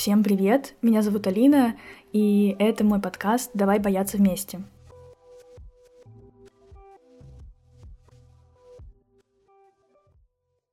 Всем привет, меня зовут Алина, и это мой подкаст «Давай бояться вместе».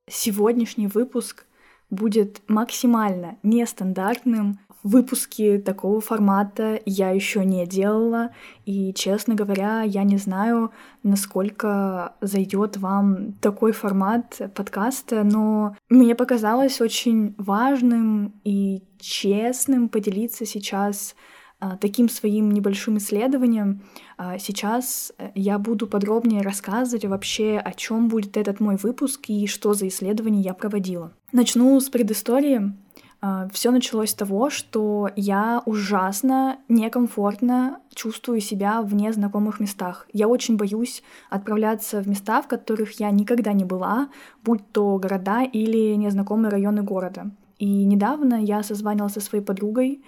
Сегодняшний выпуск будет максимально нестандартным. Выпуски такого формата я еще не делала, и, честно говоря, я не знаю, насколько зайдет вам такой формат подкаста, но мне показалось очень важным и честным поделиться сейчас а, таким своим небольшим исследованием. А, сейчас э, я буду подробнее рассказывать вообще, о чем будет этот мой выпуск и что за исследование я проводила. Начну с предыстории. А, Все началось с того, что я ужасно некомфортно чувствую себя в незнакомых местах. Я очень боюсь отправляться в места, в которых я никогда не была, будь то города или незнакомые районы города. И недавно я созванивалась со своей подругой,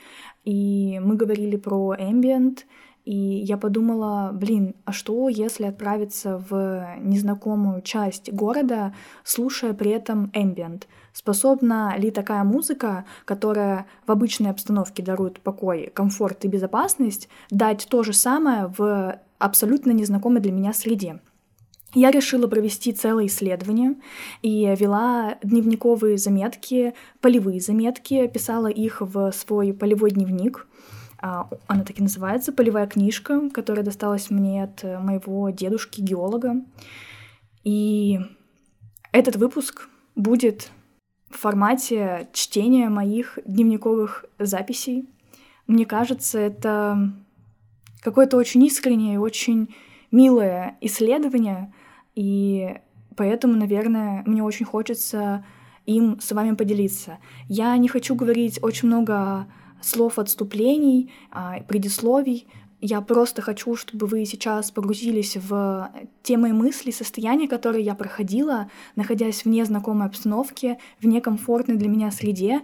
и мы говорили про ambient, и я подумала, блин, а что, если отправиться в незнакомую часть города, слушая при этом ambient? Способна ли такая музыка, которая в обычной обстановке дарует покой, комфорт и безопасность, дать то же самое в абсолютно незнакомой для меня среде? Я решила провести целое исследование и вела дневниковые заметки, полевые заметки, писала их в свой полевой дневник. А, она так и называется, полевая книжка, которая досталась мне от моего дедушки-геолога. И этот выпуск будет в формате чтения моих дневниковых записей. Мне кажется, это какое-то очень искреннее и очень милое исследование, и поэтому, наверное, мне очень хочется им с вами поделиться. Я не хочу говорить очень много слов отступлений, а, предисловий. Я просто хочу, чтобы вы сейчас погрузились в те мои мысли, состояния, которые я проходила, находясь в незнакомой обстановке, в некомфортной для меня среде,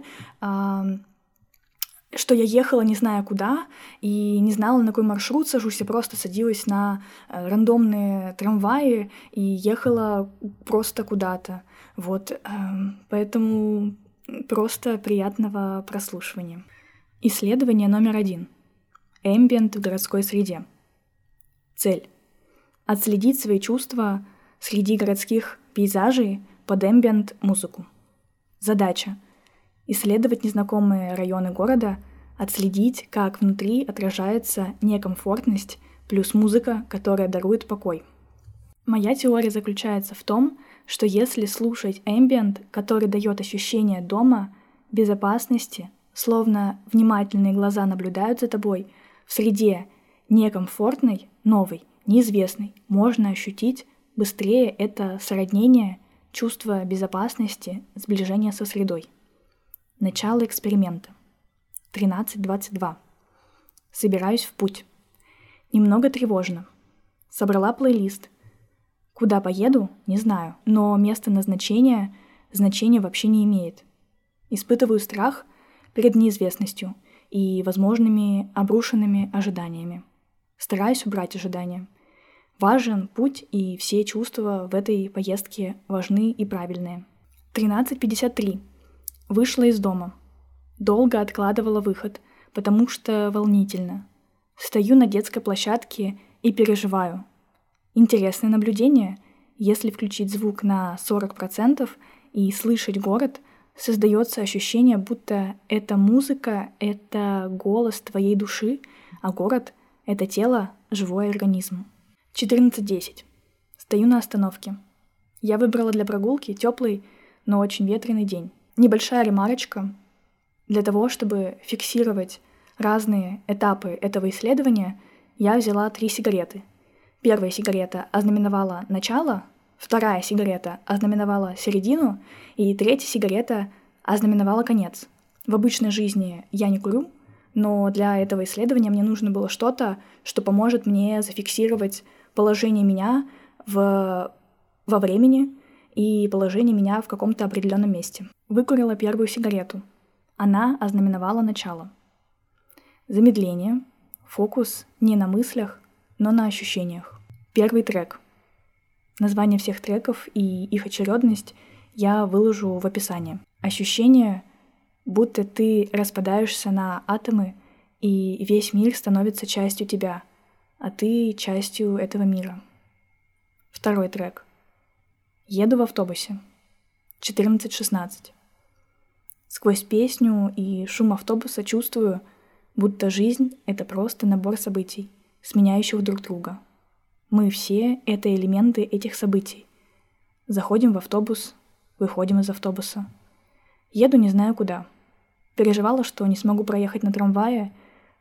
что я ехала не зная куда и не знала, на какой маршрут сажусь, я просто садилась на э, рандомные трамваи и ехала просто куда-то. Вот, эм, поэтому просто приятного прослушивания. Исследование номер один. Эмбиент в городской среде. Цель. Отследить свои чувства среди городских пейзажей под эмбиент музыку. Задача исследовать незнакомые районы города, отследить, как внутри отражается некомфортность плюс музыка, которая дарует покой. Моя теория заключается в том, что если слушать ambient, который дает ощущение дома, безопасности, словно внимательные глаза наблюдают за тобой, в среде некомфортной, новой, неизвестной, можно ощутить быстрее это сроднение, чувство безопасности, сближение со средой. Начало эксперимента. 13.22. Собираюсь в путь. Немного тревожно. Собрала плейлист. Куда поеду, не знаю, но место назначения значения вообще не имеет. Испытываю страх перед неизвестностью и возможными обрушенными ожиданиями. Стараюсь убрать ожидания. Важен путь, и все чувства в этой поездке важны и правильные. 13.53. Вышла из дома. Долго откладывала выход, потому что волнительно. Стою на детской площадке и переживаю. Интересное наблюдение. Если включить звук на 40% и слышать город, создается ощущение, будто эта музыка — это голос твоей души, а город — это тело, живой организм. 14.10. Стою на остановке. Я выбрала для прогулки теплый, но очень ветреный день. Небольшая ремарочка. Для того, чтобы фиксировать разные этапы этого исследования, я взяла три сигареты. Первая сигарета ознаменовала начало, вторая сигарета ознаменовала середину, и третья сигарета ознаменовала конец. В обычной жизни я не курю, но для этого исследования мне нужно было что-то, что поможет мне зафиксировать положение меня в, во времени и положение меня в каком-то определенном месте. Выкурила первую сигарету. Она ознаменовала начало. Замедление, фокус не на мыслях, но на ощущениях. Первый трек. Название всех треков и их очередность я выложу в описании. Ощущение будто ты распадаешься на атомы, и весь мир становится частью тебя, а ты частью этого мира. Второй трек. Еду в автобусе. 14.16. Сквозь песню и шум автобуса чувствую, будто жизнь — это просто набор событий, сменяющих друг друга. Мы все — это элементы этих событий. Заходим в автобус, выходим из автобуса. Еду не знаю куда. Переживала, что не смогу проехать на трамвае,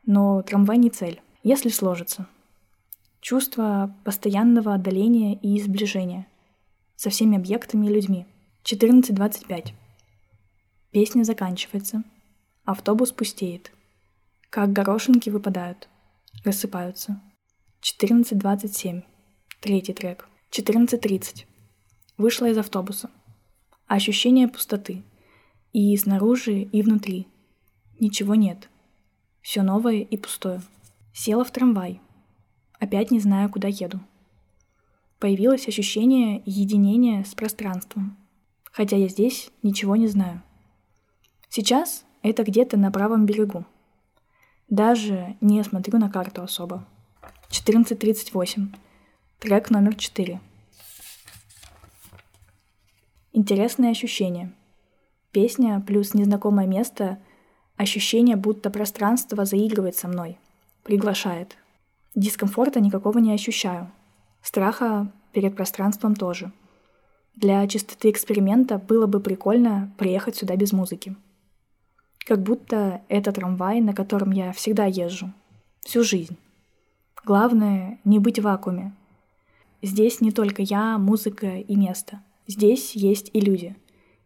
но трамвай не цель, если сложится. Чувство постоянного отдаления и сближения со всеми объектами и людьми. 14.25. Песня заканчивается. Автобус пустеет. Как горошинки выпадают. Рассыпаются. 14.27. Третий трек. 14.30. Вышла из автобуса. Ощущение пустоты. И снаружи, и внутри. Ничего нет. Все новое и пустое. Села в трамвай. Опять не знаю, куда еду. Появилось ощущение единения с пространством. Хотя я здесь ничего не знаю. Сейчас это где-то на правом берегу. Даже не смотрю на карту особо. 14.38. Трек номер 4. Интересные ощущения. Песня плюс незнакомое место, ощущение, будто пространство заигрывает со мной, приглашает. Дискомфорта никакого не ощущаю. Страха перед пространством тоже. Для чистоты эксперимента было бы прикольно приехать сюда без музыки. Как будто это трамвай, на котором я всегда езжу. Всю жизнь. Главное — не быть в вакууме. Здесь не только я, музыка и место. Здесь есть и люди.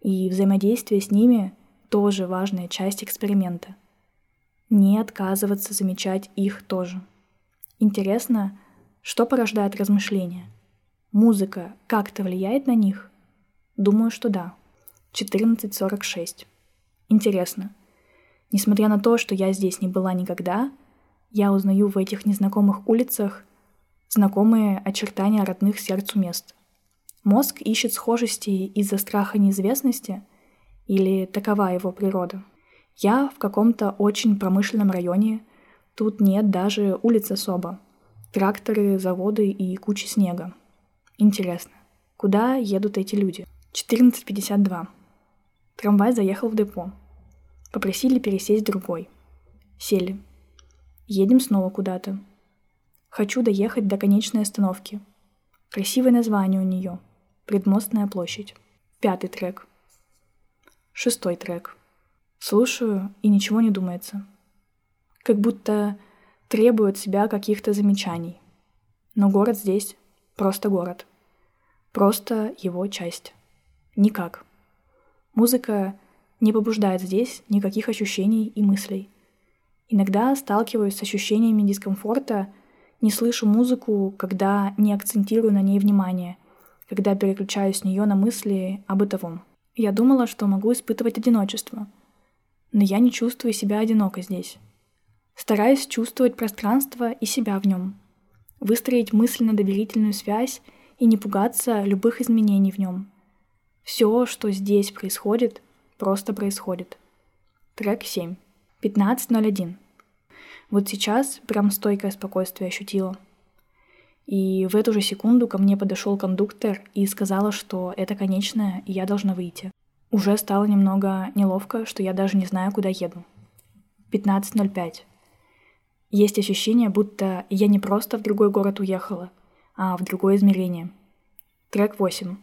И взаимодействие с ними — тоже важная часть эксперимента. Не отказываться замечать их тоже. Интересно, что порождает размышления? Музыка как-то влияет на них? Думаю, что да. 14.46. Интересно, Несмотря на то, что я здесь не была никогда, я узнаю в этих незнакомых улицах знакомые очертания родных сердцу мест. Мозг ищет схожести из-за страха неизвестности или такова его природа. Я в каком-то очень промышленном районе, тут нет даже улиц особо. Тракторы, заводы и куча снега. Интересно, куда едут эти люди? 14.52. Трамвай заехал в депо. Попросили пересесть другой. Сели. Едем снова куда-то. Хочу доехать до конечной остановки. Красивое название у нее. Предмостная площадь. Пятый трек. Шестой трек. Слушаю, и ничего не думается. Как будто требует себя каких-то замечаний. Но город здесь просто город. Просто его часть. Никак. Музыка не побуждает здесь никаких ощущений и мыслей. Иногда сталкиваюсь с ощущениями дискомфорта, не слышу музыку, когда не акцентирую на ней внимание, когда переключаюсь с нее на мысли о бытовом. Я думала, что могу испытывать одиночество, но я не чувствую себя одиноко здесь. Стараюсь чувствовать пространство и себя в нем, выстроить мысленно-доверительную связь и не пугаться любых изменений в нем. Все, что здесь происходит, просто происходит. Трек 7. 15.01. Вот сейчас прям стойкое спокойствие ощутила. И в эту же секунду ко мне подошел кондуктор и сказала, что это конечное, и я должна выйти. Уже стало немного неловко, что я даже не знаю, куда еду. 15.05. Есть ощущение, будто я не просто в другой город уехала, а в другое измерение. Трек 8.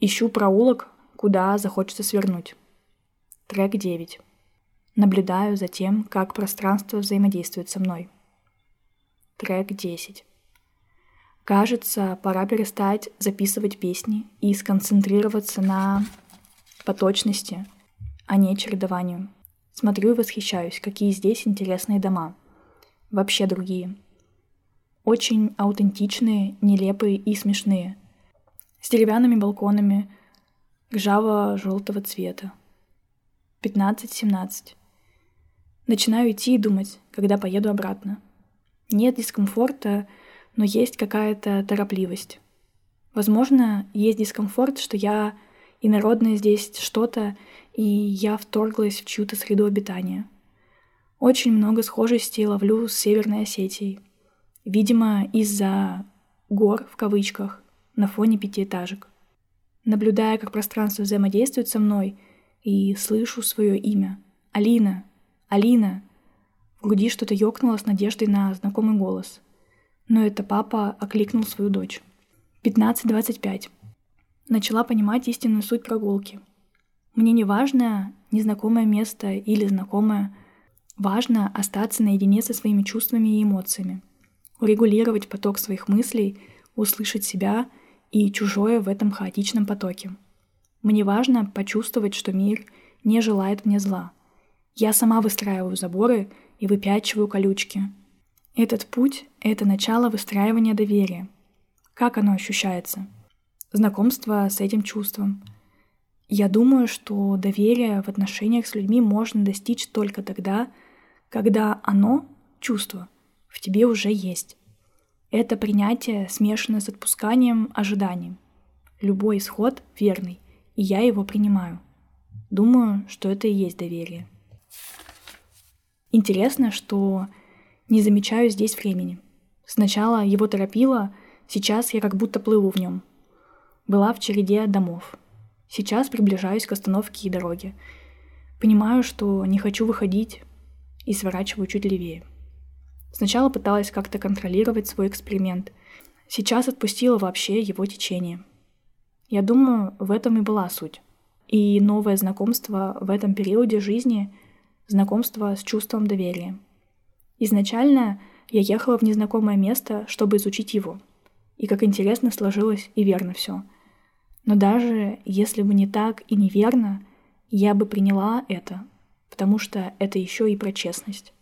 Ищу проулок, куда захочется свернуть. Трек 9. Наблюдаю за тем, как пространство взаимодействует со мной. Трек 10. Кажется, пора перестать записывать песни и сконцентрироваться на поточности, а не чередованию. Смотрю и восхищаюсь, какие здесь интересные дома. Вообще другие. Очень аутентичные, нелепые и смешные. С деревянными балконами, ржаво-желтого цвета. 15-17. Начинаю идти и думать, когда поеду обратно. Нет дискомфорта, но есть какая-то торопливость. Возможно, есть дискомфорт, что я инородное здесь что-то, и я вторглась в чью-то среду обитания. Очень много схожестей ловлю с Северной Осетией. Видимо, из-за «гор» в кавычках на фоне пятиэтажек. Наблюдая, как пространство взаимодействует со мной, и слышу свое имя. «Алина! Алина!» В груди что-то ёкнуло с надеждой на знакомый голос. Но это папа окликнул свою дочь. 15.25. Начала понимать истинную суть прогулки. Мне не важно незнакомое место или знакомое. Важно остаться наедине со своими чувствами и эмоциями. Урегулировать поток своих мыслей, услышать себя и чужое в этом хаотичном потоке. Мне важно почувствовать, что мир не желает мне зла. Я сама выстраиваю заборы и выпячиваю колючки. Этот путь — это начало выстраивания доверия. Как оно ощущается? Знакомство с этим чувством. Я думаю, что доверие в отношениях с людьми можно достичь только тогда, когда оно, чувство, в тебе уже есть. Это принятие смешано с отпусканием, ожиданием. Любой исход верный, и я его принимаю. Думаю, что это и есть доверие. Интересно, что не замечаю здесь времени. Сначала его торопило, сейчас я как будто плыву в нем. Была в череде домов. Сейчас приближаюсь к остановке и дороге. Понимаю, что не хочу выходить и сворачиваю чуть левее. Сначала пыталась как-то контролировать свой эксперимент. Сейчас отпустила вообще его течение. Я думаю, в этом и была суть. И новое знакомство в этом периоде жизни — знакомство с чувством доверия. Изначально я ехала в незнакомое место, чтобы изучить его. И как интересно сложилось и верно все. Но даже если бы не так и неверно, я бы приняла это, потому что это еще и про честность.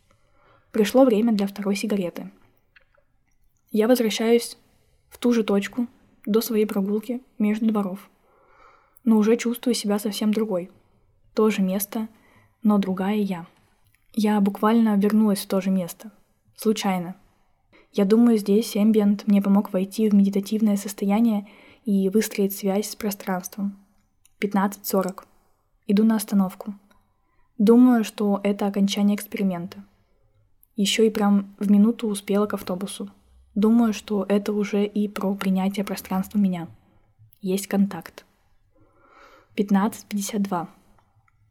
Пришло время для второй сигареты. Я возвращаюсь в ту же точку до своей прогулки между дворов. Но уже чувствую себя совсем другой. То же место — но другая я. Я буквально вернулась в то же место. Случайно. Я думаю, здесь эмбиент мне помог войти в медитативное состояние и выстроить связь с пространством. 15.40. Иду на остановку. Думаю, что это окончание эксперимента. Еще и прям в минуту успела к автобусу. Думаю, что это уже и про принятие пространства меня. Есть контакт. 15.52.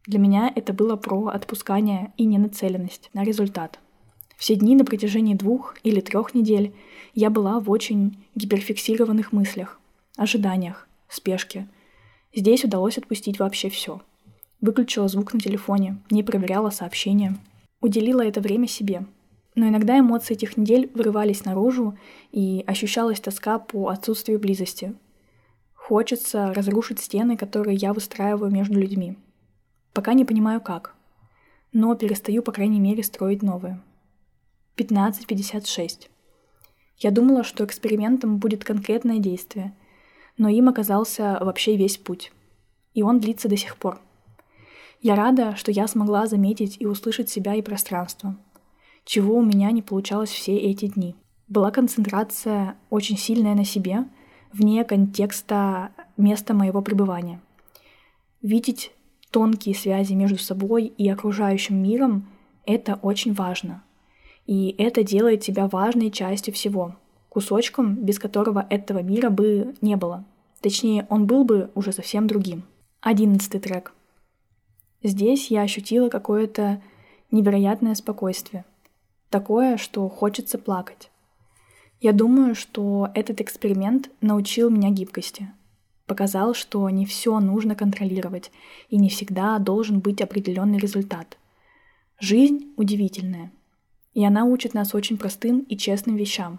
Для меня это было про отпускание и ненацеленность на результат. Все дни на протяжении двух или трех недель я была в очень гиперфиксированных мыслях, ожиданиях, спешке. Здесь удалось отпустить вообще все. Выключила звук на телефоне, не проверяла сообщения. Уделила это время себе. Но иногда эмоции этих недель вырывались наружу, и ощущалась тоска по отсутствию близости. Хочется разрушить стены, которые я выстраиваю между людьми – Пока не понимаю как. Но перестаю, по крайней мере, строить новые. 15.56. Я думала, что экспериментом будет конкретное действие, но им оказался вообще весь путь. И он длится до сих пор. Я рада, что я смогла заметить и услышать себя и пространство, чего у меня не получалось все эти дни. Была концентрация очень сильная на себе, вне контекста места моего пребывания. Видеть тонкие связи между собой и окружающим миром — это очень важно. И это делает тебя важной частью всего, кусочком, без которого этого мира бы не было. Точнее, он был бы уже совсем другим. Одиннадцатый трек. Здесь я ощутила какое-то невероятное спокойствие. Такое, что хочется плакать. Я думаю, что этот эксперимент научил меня гибкости — показал, что не все нужно контролировать, и не всегда должен быть определенный результат. Жизнь удивительная, и она учит нас очень простым и честным вещам.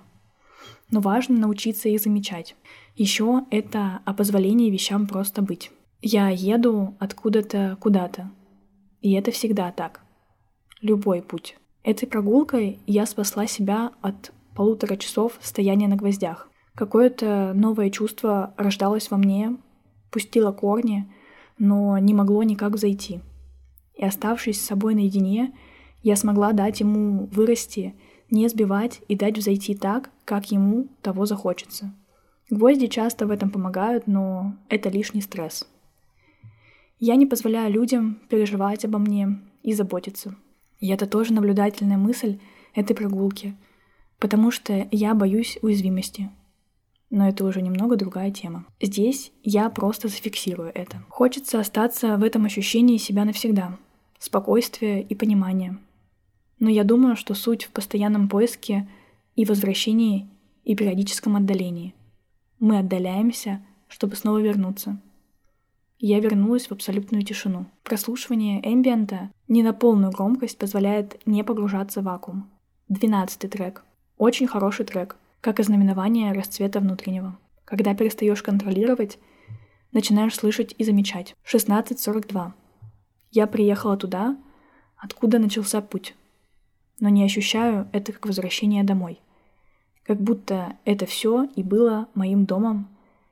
Но важно научиться их замечать. Еще это о позволении вещам просто быть. Я еду откуда-то куда-то. И это всегда так. Любой путь. Этой прогулкой я спасла себя от полутора часов стояния на гвоздях. Какое-то новое чувство рождалось во мне, пустило корни, но не могло никак зайти. И оставшись с собой наедине, я смогла дать ему вырасти, не сбивать и дать взойти так, как ему того захочется. Гвозди часто в этом помогают, но это лишний стресс. Я не позволяю людям переживать обо мне и заботиться. И это тоже наблюдательная мысль этой прогулки, потому что я боюсь уязвимости. Но это уже немного другая тема. Здесь я просто зафиксирую это. Хочется остаться в этом ощущении себя навсегда. Спокойствие и понимание. Но я думаю, что суть в постоянном поиске и возвращении и периодическом отдалении. Мы отдаляемся, чтобы снова вернуться. Я вернулась в абсолютную тишину. Прослушивание эмбиента не на полную громкость позволяет не погружаться в вакуум. Двенадцатый трек. Очень хороший трек, как ознаменование расцвета внутреннего. Когда перестаешь контролировать, начинаешь слышать и замечать. 16.42. Я приехала туда, откуда начался путь, но не ощущаю это как возвращение домой. Как будто это все и было моим домом,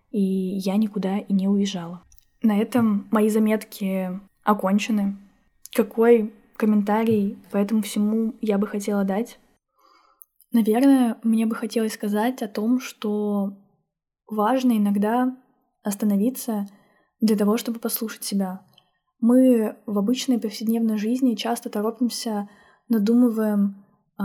и я никуда и не уезжала. На этом мои заметки окончены. Какой комментарий по этому всему я бы хотела дать? Наверное, мне бы хотелось сказать о том, что важно иногда остановиться для того, чтобы послушать себя. Мы в обычной повседневной жизни часто торопимся, надумываем, э,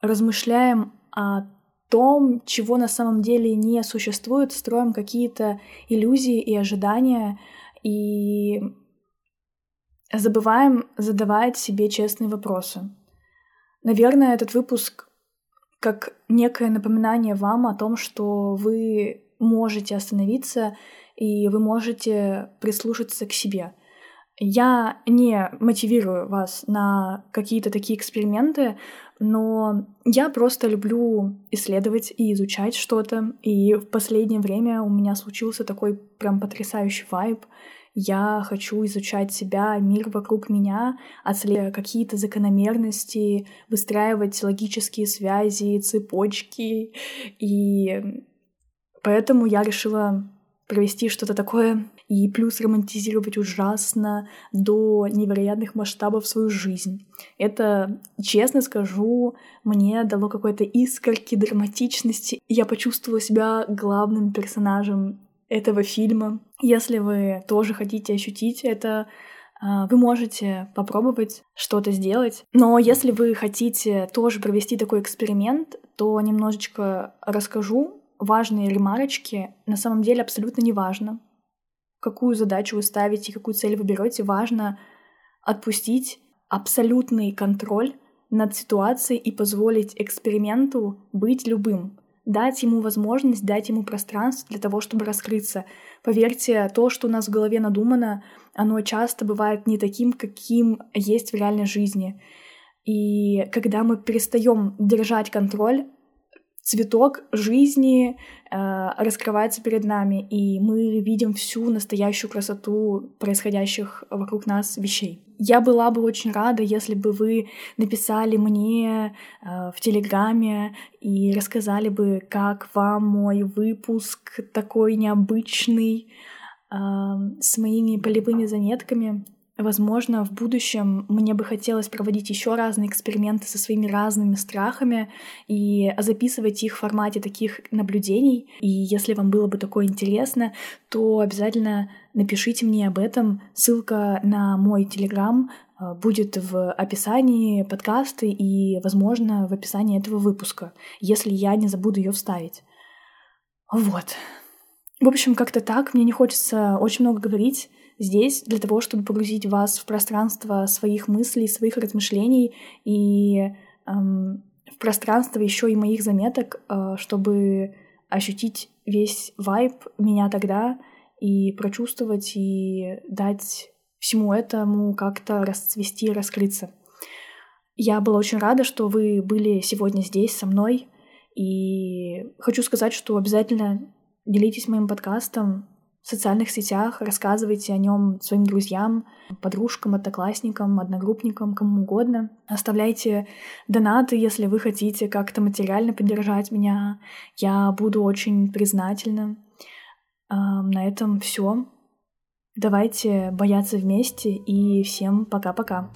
размышляем о том, чего на самом деле не существует, строим какие-то иллюзии и ожидания, и забываем задавать себе честные вопросы. Наверное, этот выпуск как некое напоминание вам о том, что вы можете остановиться и вы можете прислушаться к себе. Я не мотивирую вас на какие-то такие эксперименты, но я просто люблю исследовать и изучать что-то. И в последнее время у меня случился такой прям потрясающий вайб. Я хочу изучать себя, мир вокруг меня, отслеживать какие-то закономерности, выстраивать логические связи, цепочки. И поэтому я решила провести что-то такое и плюс романтизировать ужасно до невероятных масштабов свою жизнь. Это, честно скажу, мне дало какой-то искорки драматичности. Я почувствовала себя главным персонажем этого фильма. Если вы тоже хотите ощутить это, а, вы можете попробовать что-то сделать. Но если вы хотите тоже провести такой эксперимент, то немножечко расскажу важные ремарочки. На самом деле абсолютно не важно, какую задачу вы ставите, какую цель вы берете, важно отпустить абсолютный контроль над ситуацией и позволить эксперименту быть любым. Дать ему возможность, дать ему пространство для того, чтобы раскрыться. Поверьте, то, что у нас в голове надумано, оно часто бывает не таким, каким есть в реальной жизни. И когда мы перестаем держать контроль, цветок жизни э, раскрывается перед нами, и мы видим всю настоящую красоту происходящих вокруг нас вещей. Я была бы очень рада, если бы вы написали мне э, в Телеграме и рассказали бы, как вам мой выпуск такой необычный э, с моими полевыми заметками. Возможно, в будущем мне бы хотелось проводить еще разные эксперименты со своими разными страхами и записывать их в формате таких наблюдений. И если вам было бы такое интересно, то обязательно напишите мне об этом. Ссылка на мой телеграм а, будет в описании подкаста и, возможно, в описании этого выпуска, если я не забуду ее вставить. Вот. В общем, как-то так. Мне не хочется очень много говорить здесь для того, чтобы погрузить вас в пространство своих мыслей, своих размышлений и эм, в пространство еще и моих заметок, э, чтобы ощутить весь вайб меня тогда и прочувствовать и дать всему этому как-то расцвести, раскрыться. Я была очень рада, что вы были сегодня здесь со мной. И хочу сказать, что обязательно делитесь моим подкастом, социальных сетях, рассказывайте о нем своим друзьям, подружкам, одноклассникам, одногруппникам, кому угодно. Оставляйте донаты, если вы хотите как-то материально поддержать меня. Я буду очень признательна. На этом все. Давайте бояться вместе и всем пока-пока.